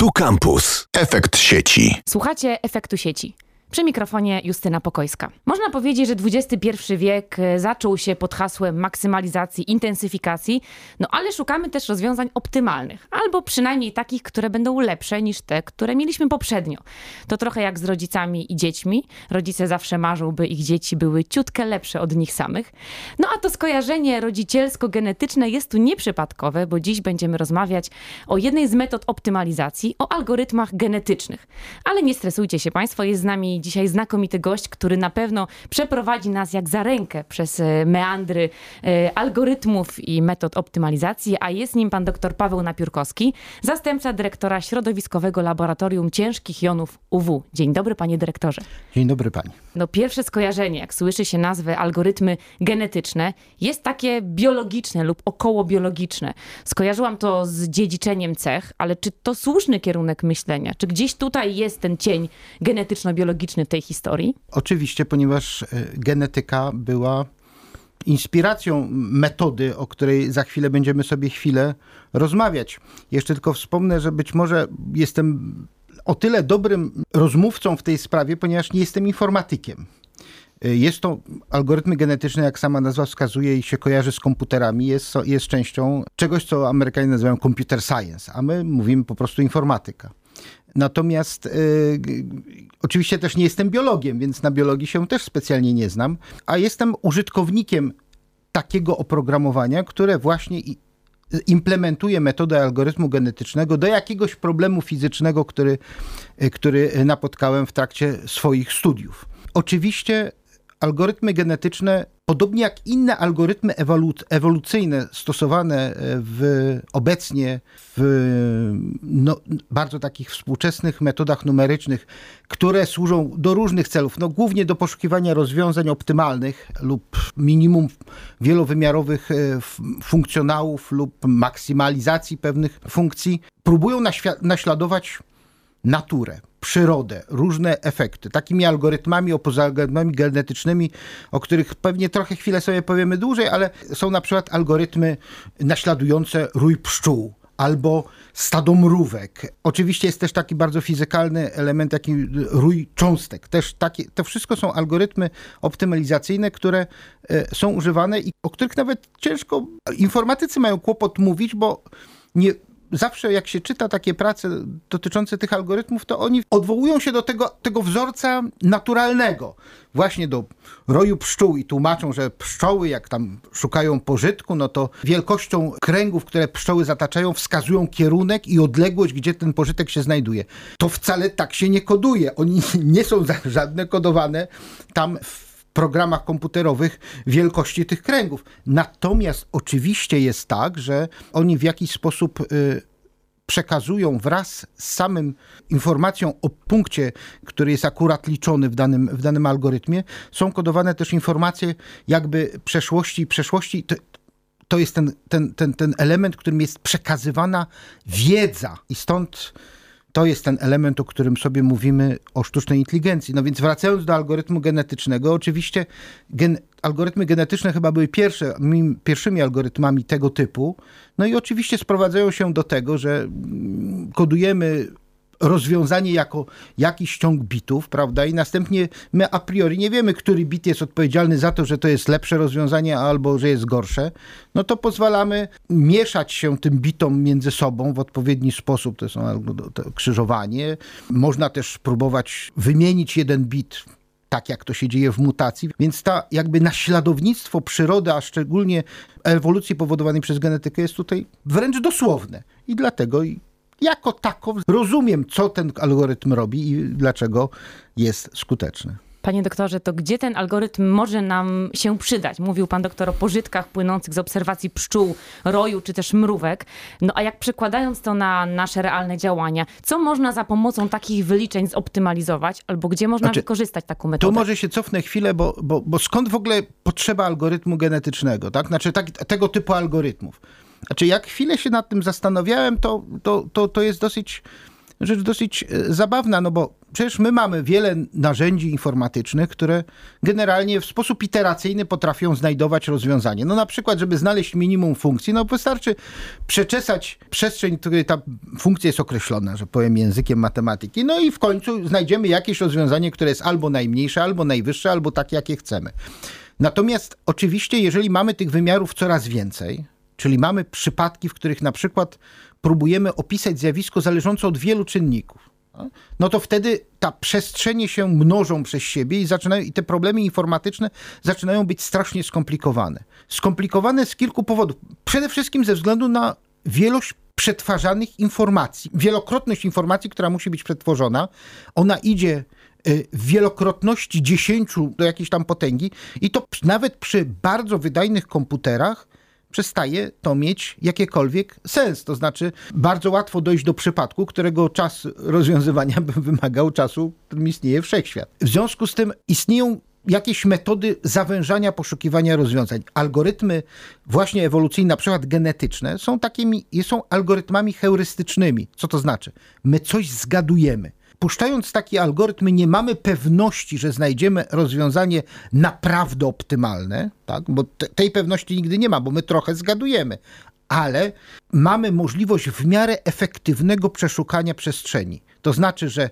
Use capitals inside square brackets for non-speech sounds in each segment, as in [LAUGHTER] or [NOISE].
Tu Campus. Efekt sieci. Słuchacie efektu sieci. Przy mikrofonie Justyna Pokojska. Można powiedzieć, że XXI wiek e, zaczął się pod hasłem maksymalizacji, intensyfikacji, no ale szukamy też rozwiązań optymalnych, albo przynajmniej takich, które będą lepsze niż te, które mieliśmy poprzednio. To trochę jak z rodzicami i dziećmi. Rodzice zawsze marzą, by ich dzieci były ciutkę lepsze od nich samych. No a to skojarzenie rodzicielsko-genetyczne jest tu nieprzypadkowe, bo dziś będziemy rozmawiać o jednej z metod optymalizacji, o algorytmach genetycznych. Ale nie stresujcie się Państwo, jest z nami dzisiaj znakomity gość, który na pewno przeprowadzi nas jak za rękę przez e, meandry e, algorytmów i metod optymalizacji, a jest nim pan dr Paweł Napiórkowski, zastępca dyrektora Środowiskowego Laboratorium Ciężkich Jonów UW. Dzień dobry, panie dyrektorze. Dzień dobry pani. No pierwsze skojarzenie, jak słyszy się nazwę algorytmy genetyczne, jest takie biologiczne lub okołobiologiczne. Skojarzyłam to z dziedziczeniem cech, ale czy to słuszny kierunek myślenia? Czy gdzieś tutaj jest ten cień genetyczno-biologiczny tej historii? Oczywiście, ponieważ e, genetyka była inspiracją metody, o której za chwilę będziemy sobie chwilę rozmawiać. Jeszcze tylko wspomnę, że być może jestem o tyle dobrym rozmówcą w tej sprawie, ponieważ nie jestem informatykiem. E, jest to algorytmy genetyczne, jak sama nazwa wskazuje i się kojarzy z komputerami, jest, jest częścią czegoś, co Amerykanie nazywają computer science, a my mówimy po prostu informatyka. Natomiast y, oczywiście też nie jestem biologiem, więc na biologii się też specjalnie nie znam, a jestem użytkownikiem takiego oprogramowania, które właśnie implementuje metodę algorytmu genetycznego do jakiegoś problemu fizycznego, który, y, który napotkałem w trakcie swoich studiów. Oczywiście algorytmy genetyczne, podobnie jak inne algorytmy ewolu- ewolucyjne stosowane e, w, obecnie w no, bardzo takich współczesnych metodach numerycznych, które służą do różnych celów, no, głównie do poszukiwania rozwiązań optymalnych lub minimum wielowymiarowych e, funkcjonałów lub maksymalizacji pewnych funkcji, próbują naśladować naturę, przyrodę, różne efekty. Takimi algorytmami, algorytmami genetycznymi, o których pewnie trochę chwilę sobie powiemy dłużej, ale są na przykład algorytmy naśladujące rój pszczół albo stado mrówek. Oczywiście jest też taki bardzo fizykalny element, jaki rój cząstek. Też takie, to wszystko są algorytmy optymalizacyjne, które e, są używane i o których nawet ciężko informatycy mają kłopot mówić, bo nie, zawsze jak się czyta takie prace dotyczące tych algorytmów, to oni odwołują się do tego, tego wzorca naturalnego, właśnie do roju pszczół i tłumaczą, że pszczoły jak tam szukają pożytku, no to wielkością kręgów, które pszczoły zataczają, wskazują kierunek i odległość, gdzie ten pożytek się znajduje. To wcale tak się nie koduje. Oni [LAUGHS] nie są żadne kodowane tam w programach komputerowych wielkości tych kręgów. Natomiast oczywiście jest tak, że oni w jakiś sposób y, przekazują wraz z samym informacją o punkcie, który jest akurat liczony w danym, w danym algorytmie, są kodowane też informacje jakby przeszłości i przeszłości. To, to jest ten, ten, ten, ten element, którym jest przekazywana wiedza i stąd to jest ten element, o którym sobie mówimy o sztucznej inteligencji. No więc wracając do algorytmu genetycznego, oczywiście gen, algorytmy genetyczne chyba były pierwsze, pierwszymi algorytmami tego typu. No i oczywiście sprowadzają się do tego, że kodujemy rozwiązanie jako jakiś ciąg bitów, prawda? I następnie my a priori nie wiemy, który bit jest odpowiedzialny za to, że to jest lepsze rozwiązanie albo że jest gorsze. No to pozwalamy mieszać się tym bitom między sobą w odpowiedni sposób. To są krzyżowanie. Można też próbować wymienić jeden bit tak jak to się dzieje w mutacji. Więc ta jakby naśladownictwo przyrody, a szczególnie ewolucji powodowanej przez genetykę jest tutaj wręcz dosłowne. I dlatego jako tako rozumiem, co ten algorytm robi i dlaczego jest skuteczny. Panie doktorze, to gdzie ten algorytm może nam się przydać? Mówił pan doktor o pożytkach płynących z obserwacji pszczół, roju czy też mrówek. No a jak przekładając to na nasze realne działania, co można za pomocą takich wyliczeń zoptymalizować albo gdzie można znaczy, wykorzystać taką metodę? Tu może się cofnę chwilę, bo, bo, bo skąd w ogóle potrzeba algorytmu genetycznego, tak? Znaczy tak, tego typu algorytmów. Znaczy, jak chwilę się nad tym zastanawiałem, to, to, to, to jest dosyć rzecz dosyć e, zabawna, no bo przecież my mamy wiele narzędzi informatycznych, które generalnie w sposób iteracyjny potrafią znajdować rozwiązanie. No na przykład, żeby znaleźć minimum funkcji, no wystarczy przeczesać przestrzeń, w której ta funkcja jest określona, że powiem językiem matematyki, no i w końcu znajdziemy jakieś rozwiązanie, które jest albo najmniejsze, albo najwyższe, albo takie, jakie chcemy. Natomiast oczywiście, jeżeli mamy tych wymiarów coraz więcej, czyli mamy przypadki, w których na przykład próbujemy opisać zjawisko zależące od wielu czynników, no to wtedy ta przestrzenie się mnożą przez siebie i zaczynają, i te problemy informatyczne zaczynają być strasznie skomplikowane. Skomplikowane z kilku powodów. Przede wszystkim ze względu na wielość przetwarzanych informacji, wielokrotność informacji, która musi być przetworzona. Ona idzie y, w wielokrotności 10 do jakiejś tam potęgi i to nawet przy bardzo wydajnych komputerach przestaje to mieć jakikolwiek sens. To znaczy, bardzo łatwo dojść do przypadku, którego czas rozwiązywania by [LAUGHS] wymagał czasu, którym istnieje wszechświat. W związku z tym istnieją jakieś metody zawężania poszukiwania rozwiązań. Algorytmy właśnie ewolucyjne, na przykład genetyczne, są takimi, są algorytmami heurystycznymi. Co to znaczy? My coś zgadujemy puszczając taki algorytm, nie mamy pewności, że znajdziemy rozwiązanie naprawdę optymalne, tak? bo te, tej pewności nigdy nie ma, bo my trochę zgadujemy, ale mamy możliwość w miarę efektywnego przeszukania przestrzeni. To znaczy, że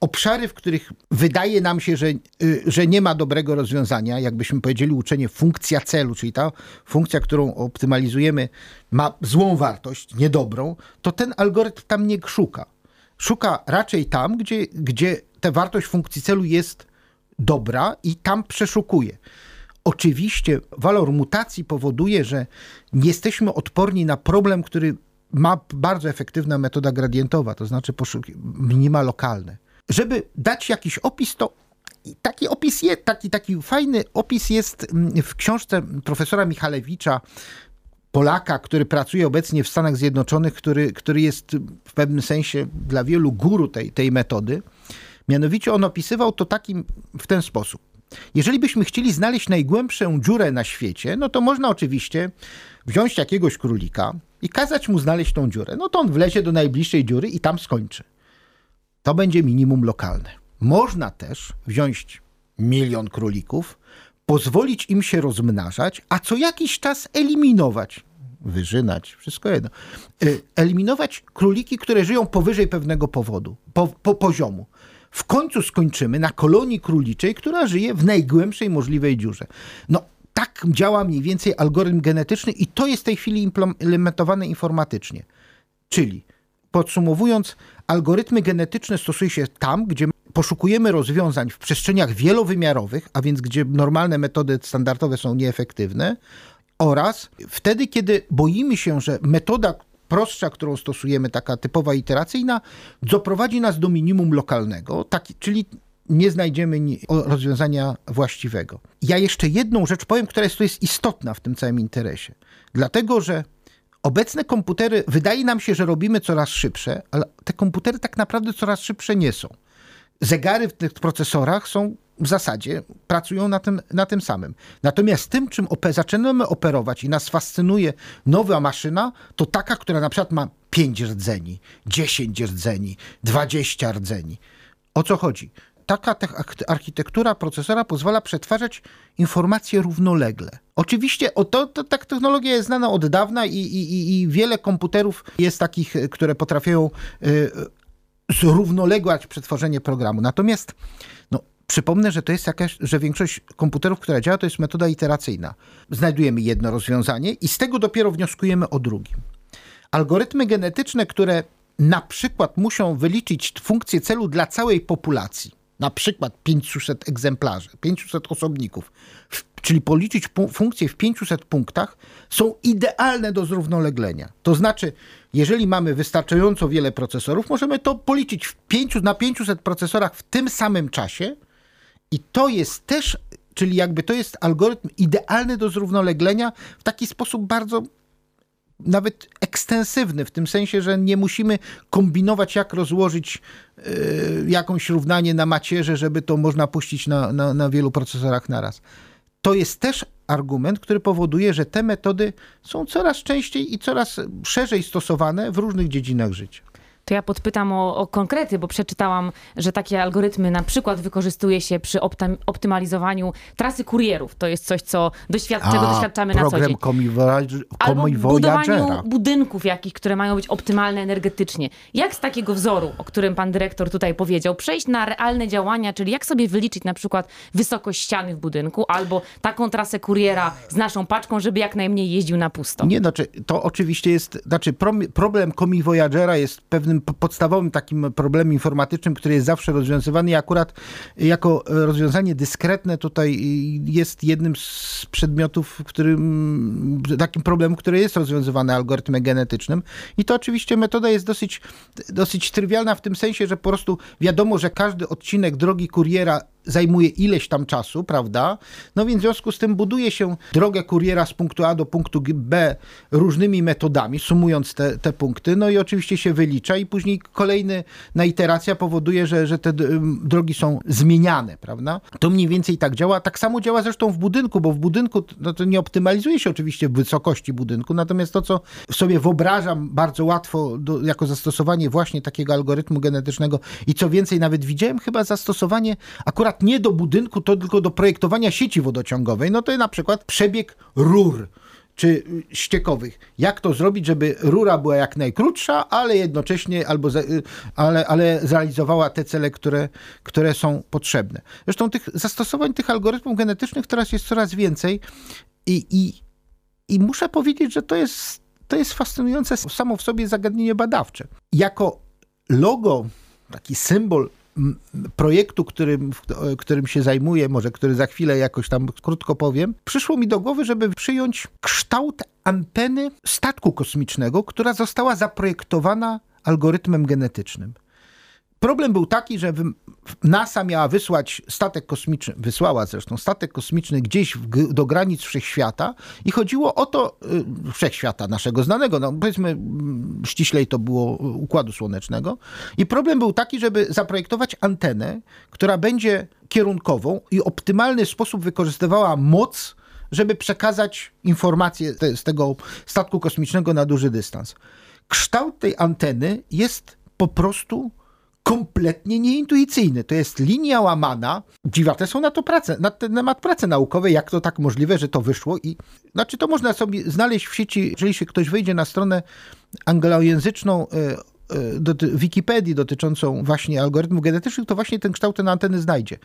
obszary, w których wydaje nam się, że, y, że nie ma dobrego rozwiązania, jakbyśmy powiedzieli uczenie funkcja celu, czyli ta funkcja, którą optymalizujemy, ma złą wartość, niedobrą, to ten algorytm tam nie szuka szuka raczej tam, gdzie, gdzie ta wartość funkcji celu jest dobra i tam przeszukuje. Oczywiście walor mutacji powoduje, że nie jesteśmy odporni na problem, który ma bardzo efektywna metoda gradientowa, to znaczy minima lokalne. Żeby dać jakiś opis, to taki opis jest, taki, taki fajny opis jest mm, w książce profesora Michalewicza Polaka, który pracuje obecnie w Stanach Zjednoczonych, który, który jest w pewnym sensie dla wielu guru tej, tej metody. Mianowicie on opisywał to takim w ten sposób. Jeżeli byśmy chcieli znaleźć najgłębszą dziurę na świecie, no to można oczywiście wziąć jakiegoś królika i kazać mu znaleźć tą dziurę. No to on wlezie do najbliższej dziury i tam skończy. To będzie minimum lokalne. Można też wziąć milion królików, pozwolić im się rozmnażać, a co jakiś czas eliminować, wyżynać, wszystko jedno, y, eliminować króliki, które żyją powyżej pewnego powodu, po, po poziomu. W końcu skończymy na kolonii króliczej, która żyje w najgłębszej możliwej dziurze. No, tak działa mniej więcej algorytm genetyczny i to jest w tej chwili implementowane informatycznie. Czyli, podsumowując, algorytmy genetyczne stosuje się tam, gdzie poszukujemy rozwiązań w przestrzeniach wielowymiarowych, a więc gdzie normalne metody standardowe są nieefektywne, oraz wtedy, kiedy boimy się, że metoda prostsza, którą stosujemy, taka typowa iteracyjna, doprowadzi nas do minimum lokalnego, taki, czyli nie znajdziemy rozwiązania właściwego. Ja jeszcze jedną rzecz powiem, która jest, jest istotna w tym całym interesie. Dlatego, że obecne komputery, wydaje nam się, że robimy coraz szybsze, ale te komputery tak naprawdę coraz szybsze nie są zegary w tych procesorach są w zasadzie pracują na tym, na tym samym. Natomiast tym, czym op zaczynamy operować i nas fascynuje nowa maszyna, to taka, która na przykład ma 5 rdzeni, 10 rdzeni, 20 rdzeni. O co chodzi? Taka architektura procesora pozwala przetwarzać informacje równolegle. Oczywiście o to, to, ta technologia jest znana od dawna i, i, i wiele komputerów jest takich, które potrafią y, zrównoległać przetworzenie programu. Natomiast no, przypomnę, że to jest jakaś, że większość komputerów, która działa, to jest metoda iteracyjna. Znajdujemy jedno rozwiązanie i z tego dopiero wnioskujemy o drugim. Algorytmy genetyczne, które na przykład muszą wyliczyć funkcję celu dla całej populacji, na przykład 500 egzemplarzy, 500 osobników, czyli policzyć funkcję w 500 punktach, są idealne do zrównoleglenia. To znaczy, jeżeli mamy wystarczająco wiele procesorów, możemy to policzyć w 5, na 500 procesorach w tym samym czasie i to jest też, czyli jakby to jest algorytm idealny do zrównoleglenia w taki sposób bardzo nawet ekstensywny, w tym sensie, że nie musimy kombinować, jak rozłożyć y, jakąś równanie na macierze, żeby to można puścić na, na, na wielu procesorach naraz. To jest też argument, który powoduje, że te metody są coraz częściej i coraz szerzej stosowane w różnych dziedzinach życia. To ja podpytam o, o, konkrety, bo przeczytałam, że takie algorytmy na przykład wykorzystuje się przy optym, optymalizowaniu trasy kurierów. To jest coś, co doświad czego doświadczamy na co dzień. Albo budowaniu budynków jakich, które mają być optymalne energetycznie. Jak z takiego wzoru, o którym pan dyrektor tutaj powiedział, przejść na realne działania, czyli jak sobie wyliczyć na przykład wysokość ściany w budynku albo taką trasę kuriera z naszą paczką, żeby jak najmniej jeździł na pusto? Nie, znaczy to oczywiście jest, znaczy problem komi Voyagera jest pewnym podstawowym takim problemem informatycznym, który jest zawsze rozwiązywany i akurat jako rozwiązanie dyskretne tutaj jest jednym z przedmiotów, którym, takim problemem, który jest rozwiązywany algorytmem genetycznym. I to oczywiście metoda jest dosyć, dosyć trywialna w tym sensie, że po prostu wiadomo, że każdy odcinek drogi kuriera zajmuje ileś tam czasu, prawda? No więc w związku z tym buduje się drogę kuriera z punktu A do punktu B różnymi metodami, sumując te, te punkty, no i oczywiście się wylicza i później kolejna iteracja powoduje, że, że te drogi są zmieniane, prawda? To mniej więcej tak działa. Tak samo działa zresztą w budynku, bo w budynku no to nie optymalizuje się oczywiście wysokości budynku, natomiast to, co sobie wyobrażam bardzo łatwo do, jako zastosowanie właśnie takiego algorytmu genetycznego i co więcej, nawet widziałem chyba zastosowanie akurat nie do budynku, to tylko do projektowania sieci wodociągowej, no to na przykład przebieg rur czy ściekowych. Jak to zrobić, żeby rura była jak najkrótsza, ale jednocześnie albo za, ale, ale zrealizowała te cele, które, które są potrzebne. Zresztą tych zastosowań tych algorytmów genetycznych teraz jest coraz więcej i, i, i muszę powiedzieć, że to jest, to jest fascynujące samo w sobie zagadnienie badawcze. Jako logo, taki symbol projektu, którym, którym się zajmuję, może który za chwilę jakoś tam krótko powiem, przyszło mi do głowy, żeby przyjąć kształt anteny statku kosmicznego, która została zaprojektowana algorytmem genetycznym. Problem był taki, że NASA miała wysłać statek kosmiczny, wysłała zresztą statek kosmiczny gdzieś w, do granic wszechświata i chodziło o to, y, wszechświata naszego znanego, no powiedzmy mm, ściślej to było Układu Słonecznego. I problem był taki, żeby zaprojektować antenę, która będzie kierunkową i optymalny sposób wykorzystywała moc, żeby przekazać informacje te, z tego statku kosmicznego na duży dystans. Kształt tej anteny jest po prostu kompletnie nieintuicyjny. To jest linia łamana. Dziwate są na to prace, na ten temat prace naukowe, jak to tak możliwe, że to wyszło i znaczy to można sobie znaleźć w sieci, jeżeli się ktoś wejdzie na stronę anglojęzyczną e, e, do Wikipedii dotyczącą właśnie algorytmów genetycznych, to właśnie ten kształt na anteny znajdzie.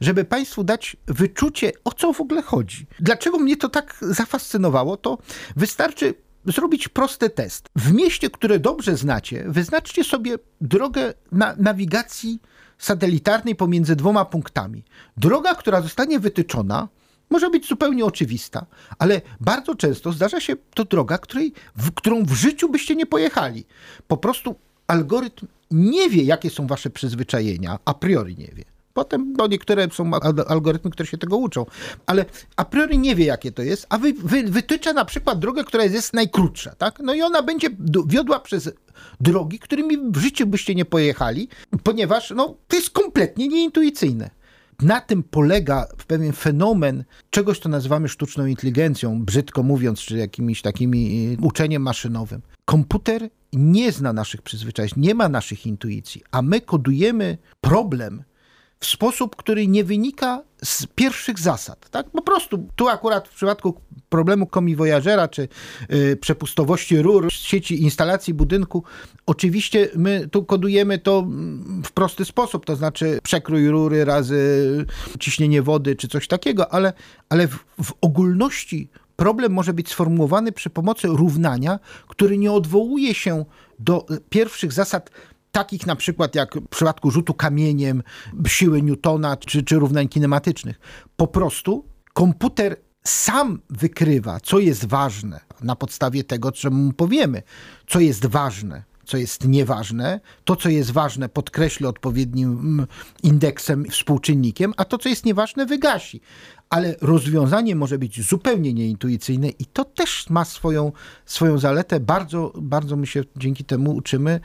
Żeby Państwu dać wyczucie, o co w ogóle chodzi. Dlaczego mnie to tak zafascynowało, to wystarczy zrobić prosty test. W mieście, które dobrze znacie, wyznaczcie sobie drogę na nawigacji satelitarnej pomiędzy dwoma punktami. Droga, która zostanie wytyczona, może być zupełnie oczywista, ale bardzo często zdarza się to droga, której, w, którą w życiu byście nie pojechali. Po prostu algorytm nie wie, jakie są wasze przyzwyczajenia, a priori nie wie. Potem, bo niektóre są algorytmy, które się tego uczą, ale a priori nie wie, jakie to jest, a wy, wy, wytycza na przykład drogę, która jest najkrótsza, tak? No i ona będzie wiodła przez drogi, którymi w życiu byście nie pojechali, ponieważ no, to jest kompletnie nieintuicyjne. Na tym polega pewien fenomen czegoś, co nazywamy sztuczną inteligencją, brzydko mówiąc, czy jakimiś takimi y, uczeniem maszynowym. Komputer nie zna naszych przyzwyczajeń, nie ma naszych intuicji, a my kodujemy problem w sposób, który nie wynika z pierwszych zasad. Tak? Po prostu tu akurat w przypadku problemu komiwojażera czy y, przepustowości rur, sieci instalacji budynku, oczywiście my tu kodujemy to mm, w prosty sposób, to znaczy przekrój rury razy ciśnienie wody czy coś takiego, ale, ale w, w ogólności problem może być sformułowany przy pomocy równania, który nie odwołuje się do pierwszych zasad takich na przykład jak w przypadku rzutu kamieniem, siły Newtona czy, czy równań kinematycznych. Po prostu komputer sam wykrywa, co jest ważne na podstawie tego, co mu powiemy, co jest ważne, co jest nieważne, to, co jest ważne, podkreśli odpowiednim indeksem, współczynnikiem, a to, co jest nieważne, wygasi. Ale rozwiązanie może być zupełnie nieintuicyjne i to też ma swoją, swoją zaletę. Bardzo, bardzo my się dzięki temu uczymy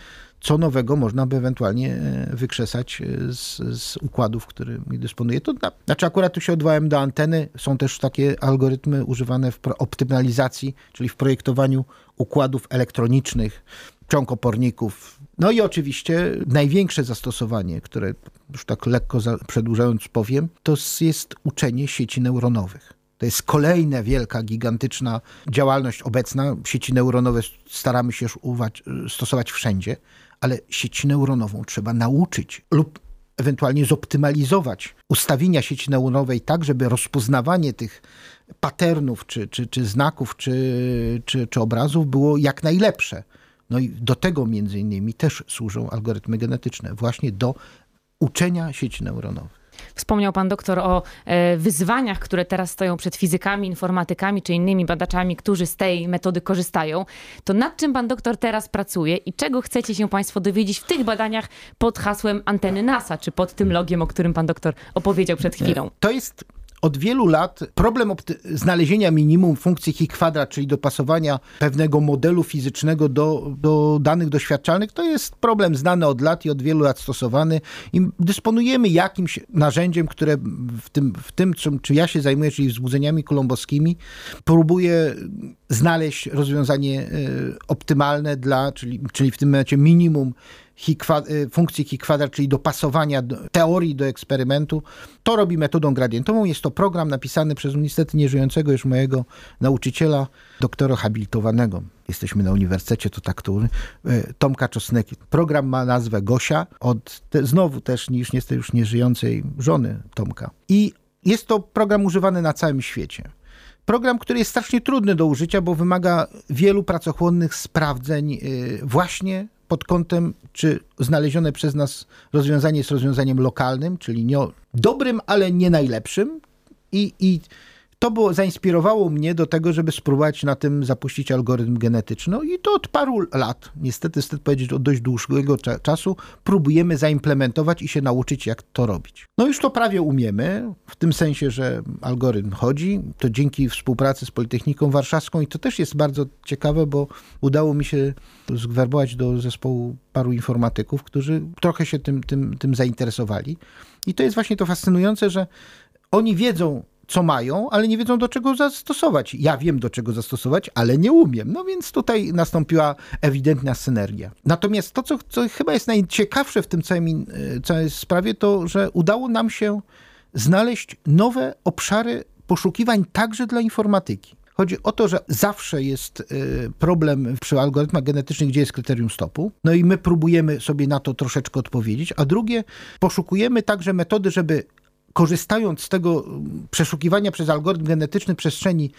co nowego można by ewentualnie e, wykrzesać e, z, z układów, którymi dysponuje. To znaczy akurat tu się odwołałem do anteny. Są też takie algorytmy używane w optymalizacji, czyli w projektowaniu układów elektronicznych, ciąg oporników. No i oczywiście największe zastosowanie, które już tak lekko przedłużając powiem, to jest uczenie sieci neuronowych. To jest kolejna wielka, gigantyczna działalność obecna. Sieci neuronowe staramy się już uwać, stosować wszędzie, ale sieć neuronową trzeba nauczyć lub ewentualnie zoptymalizować ustawienia sieci neuronowej tak, żeby rozpoznawanie tych patternów, czy, czy, czy znaków, czy, czy, czy obrazów było jak najlepsze. No i do tego między innymi też służą algorytmy genetyczne, właśnie do uczenia sieci neuronowych. Wspomniał pan doktor o e, wyzwaniach, które teraz stoją przed fizykami, informatykami czy innymi badaczami, którzy z tej metody korzystają. To nad czym pan doktor teraz pracuje i czego chcecie się państwo dowiedzieć w tych badaniach pod hasłem anteny NASA, czy pod tym logiem, o którym pan doktor opowiedział przed chwilą? To jest od wielu lat problem znalezienia minimum funkcji Higgs kwadrat, czyli dopasowania pewnego modelu fizycznego do, do danych doświadczalnych, to jest problem znany od lat i od wielu lat stosowany. I dysponujemy jakimś narzędziem, które w tym, w tym czym, czym ja się zajmuję, czyli wzbudzeniami kolumbowskimi, próbuje znaleźć rozwiązanie e, optymalne dla, czyli, czyli w tym momencie minimum funkcji chi kwadrat, czyli dopasowania teorii do eksperymentu. To robi metodą gradientową. Jest to program napisany przez niestety nieżyjącego już mojego nauczyciela, doktora habilitowanego. Jesteśmy na uniwersytecie, to tak to y, Tomka Czosneki. Program ma nazwę Gosia, od te, znowu też niż niestety już nieżyjącej żony Tomka. I jest to program używany na całym świecie. Program, który jest strasznie trudny do użycia, bo wymaga wielu pracochłonnych sprawdzeń y, właśnie pod kątem, czy znalezione przez nas rozwiązanie jest rozwiązaniem lokalnym, czyli nie dobrym, ale nie najlepszym. I, i to było, zainspirowało mnie do tego, żeby spróbować na tym zapuścić algorytm genetyczny. No I to od paru lat, niestety, chcę powiedzieć od dość cza czasu, próbujemy zaimplementować i się nauczyć, jak to robić. No już to prawie umiemy, w tym sensie, że algorytm chodzi. To dzięki współpracy z Politechniką Warszawską i to też jest bardzo ciekawe, bo udało mi się zwerbować do zespołu paru informatyków, którzy trochę się tym, tym, tym zainteresowali. I to jest właśnie to fascynujące, że oni wiedzą, co mają, ale nie wiedzą do czego zastosować. Ja wiem do czego zastosować, ale nie umiem. No więc tutaj nastąpiła ewidentna synergia. Natomiast to, co, co chyba jest najciekawsze w tym całym, e, całej sprawie, to że udało nam się znaleźć nowe obszary poszukiwań także dla informatyki. Chodzi o to, że zawsze jest e, problem przy algorytmach genetycznych, gdzie jest kryterium stopu. No i my próbujemy sobie na to troszeczkę odpowiedzieć. A drugie, poszukujemy także metody, żeby korzystając z tego mm, przeszukiwania przez algorytm genetyczny przestrzeni,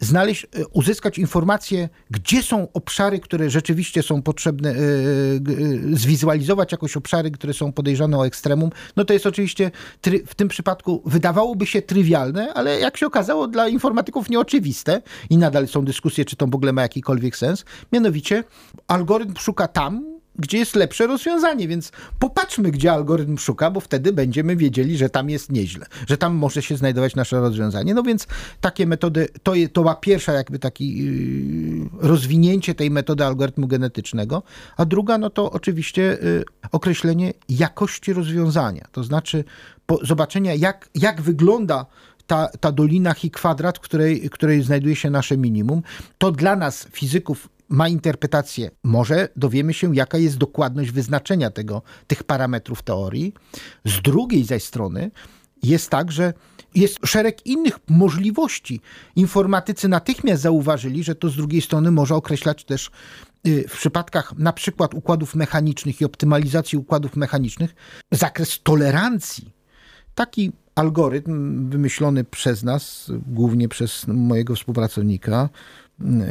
znaleźć, e, uzyskać informacje, gdzie są obszary, które rzeczywiście są potrzebne, e, e, zwizualizować jakoś obszary, które są podejrzane o ekstremum, no to jest oczywiście w tym przypadku wydawałoby się trywialne, ale jak się okazało dla informatyków nieoczywiste i nadal są dyskusje, czy to w ogóle ma jakikolwiek sens. Mianowicie algorytm szuka tam, gdzie jest lepsze rozwiązanie, więc popatrzmy, gdzie algorytm szuka, bo wtedy będziemy wiedzieli, że tam jest nieźle, że tam może się znajdować nasze rozwiązanie. No więc takie metody, to, to była pierwsza jakby taki yy, rozwinięcie tej metody algorytmu genetycznego, a druga, no to oczywiście yy, określenie jakości rozwiązania, to znaczy po, zobaczenia, jak, jak wygląda ta, ta dolina Hi kwadrat, w której, której znajduje się nasze minimum. To dla nas, fizyków, ma interpretację. Może dowiemy się, jaka jest dokładność wyznaczenia tego, tych parametrów teorii. Z drugiej zaś strony jest tak, że jest szereg innych możliwości. Informatycy natychmiast zauważyli, że to z drugiej strony może określać też y, w przypadkach na przykład układów mechanicznych i optymalizacji układów mechanicznych zakres tolerancji. Taki algorytm wymyślony przez nas, głównie przez mojego współpracownika,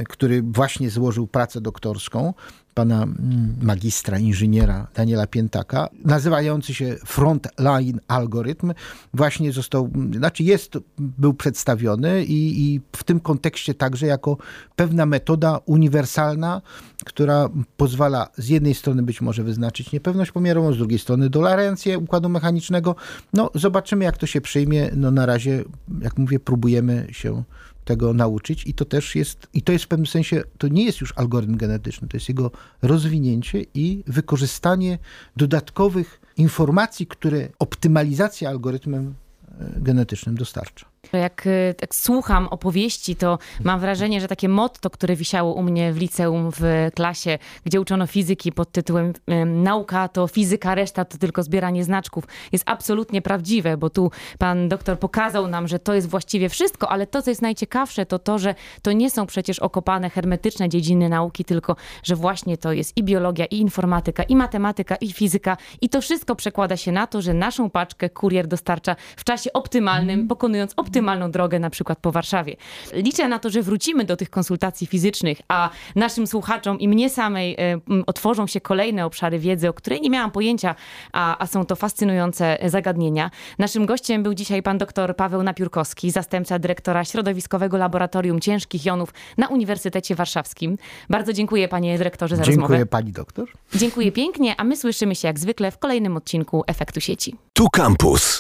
który właśnie złożył pracę doktorską, pana mm, magistra, inżyniera Daniela Piętaka, nazywający się Frontline Algorytm, właśnie został, znaczy jest, był przedstawiony i, i w tym kontekście także jako pewna metoda uniwersalna, która pozwala z jednej strony być może wyznaczyć niepewność pomiarową, z drugiej strony dolarencję układu mechanicznego. No zobaczymy jak to się przyjmie. No na razie, jak mówię, próbujemy się tego nauczyć i to też jest, i to jest w pewnym sensie, to nie jest już algorytm genetyczny, to jest jego rozwinięcie i wykorzystanie dodatkowych informacji, które optymalizacja algorytmem e, genetycznym dostarcza. Jak y, tak słucham opowieści, to mam wrażenie, że takie motto, które wisiało u mnie w liceum w klasie, gdzie uczono fizyki pod tytułem nauka to fizyka, reszta to tylko zbieranie znaczków, jest absolutnie prawdziwe, bo tu pan doktor pokazał nam, że to jest właściwie wszystko, ale to, co jest najciekawsze, to to, że to nie są przecież okopane hermetyczne dziedziny nauki, tylko że właśnie to jest i biologia, i informatyka, i matematyka, i fizyka i to wszystko przekłada się na to, że naszą paczkę kurier dostarcza w czasie optymalnym, pokonując optymalną drogę na przykład po Warszawie. Liczę na to, że wrócimy do tych konsultacji fizycznych, a naszym słuchaczom i mnie samej e, otworzą się kolejne obszary wiedzy, o której nie miałam pojęcia, a, a są to fascynujące zagadnienia. Naszym gościem był dzisiaj pan dr Paweł Napiórkowski, zastępca dyrektora Środowiskowego Laboratorium Ciężkich Jonów na Uniwersytecie Warszawskim. Bardzo dziękuję panie dyrektorze za Dziękuję rozmowę. pani doktor. Dziękuję pięknie, a my słyszymy się jak zwykle w kolejnym odcinku Efektu Sieci. Tu Campus.